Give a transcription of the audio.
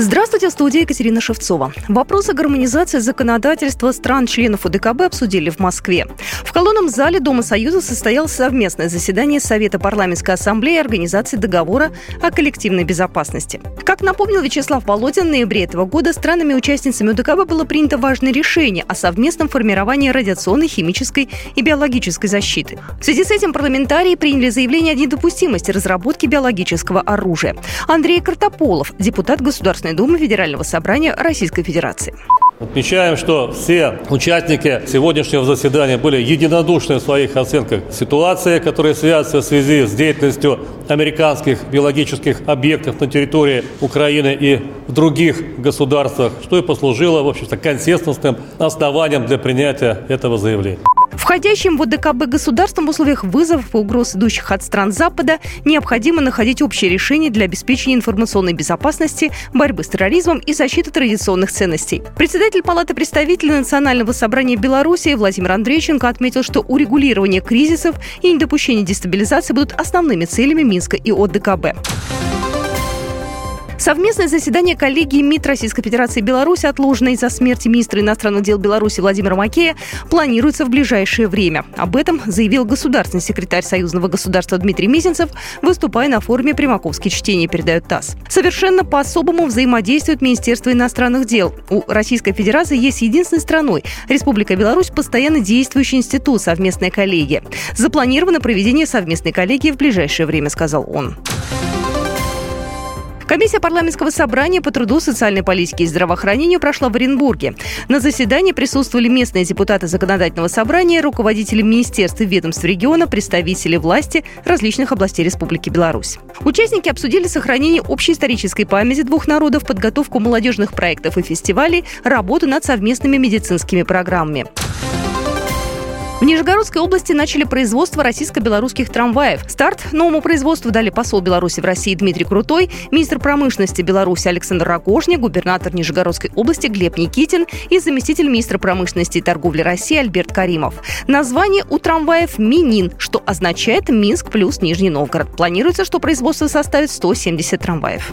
Здравствуйте, в студии Екатерина Шевцова. Вопросы гармонизации законодательства стран-членов УДКБ обсудили в Москве. В колонном зале Дома Союза состоялось совместное заседание Совета парламентской ассамблеи Организации договора о коллективной безопасности. Как напомнил Вячеслав Володин, в ноябре этого года странами-участницами УДКБ было принято важное решение о совместном формировании радиационной, химической и биологической защиты. В связи с этим парламентарии приняли заявление о недопустимости разработки биологического оружия. Андрей Картополов, депутат Государственной Государственной Думы Федерального собрания Российской Федерации. Отмечаем, что все участники сегодняшнего заседания были единодушны в своих оценках ситуации, которая связана в связи с деятельностью американских биологических объектов на территории Украины и в других государствах, что и послужило, в общем-то, консенсусным основанием для принятия этого заявления. Входящим в ОДКБ государствам в условиях вызовов и угроз, идущих от стран Запада, необходимо находить общее решение для обеспечения информационной безопасности, борьбы с терроризмом и защиты традиционных ценностей. Председатель Палаты представителей Национального собрания Беларуси Владимир Андрейченко отметил, что урегулирование кризисов и недопущение дестабилизации будут основными целями Минска и ОДКБ. Совместное заседание коллегии МИД Российской Федерации и Беларуси, отложенное из-за смерти министра иностранных дел Беларуси Владимира Макея, планируется в ближайшее время. Об этом заявил государственный секретарь Союзного государства Дмитрий Мизинцев, выступая на форуме «Примаковские чтения», передает ТАСС. Совершенно по-особому взаимодействует Министерство иностранных дел. У Российской Федерации есть единственной страной Республика Беларусь постоянно действующий институт «Совместная коллегия». Запланировано проведение совместной коллегии в ближайшее время, сказал он. Комиссия парламентского собрания по труду, социальной политике и здравоохранению прошла в Оренбурге. На заседании присутствовали местные депутаты законодательного собрания, руководители министерств и ведомств региона, представители власти различных областей Республики Беларусь. Участники обсудили сохранение общей исторической памяти двух народов, подготовку молодежных проектов и фестивалей, работу над совместными медицинскими программами. В Нижегородской области начали производство российско-белорусских трамваев. Старт новому производству дали посол Беларуси в России Дмитрий Крутой, министр промышленности Беларуси Александр Рогожник, губернатор Нижегородской области Глеб Никитин и заместитель министра промышленности и торговли России Альберт Каримов. Название у трамваев «Минин», что означает «Минск плюс Нижний Новгород». Планируется, что производство составит 170 трамваев.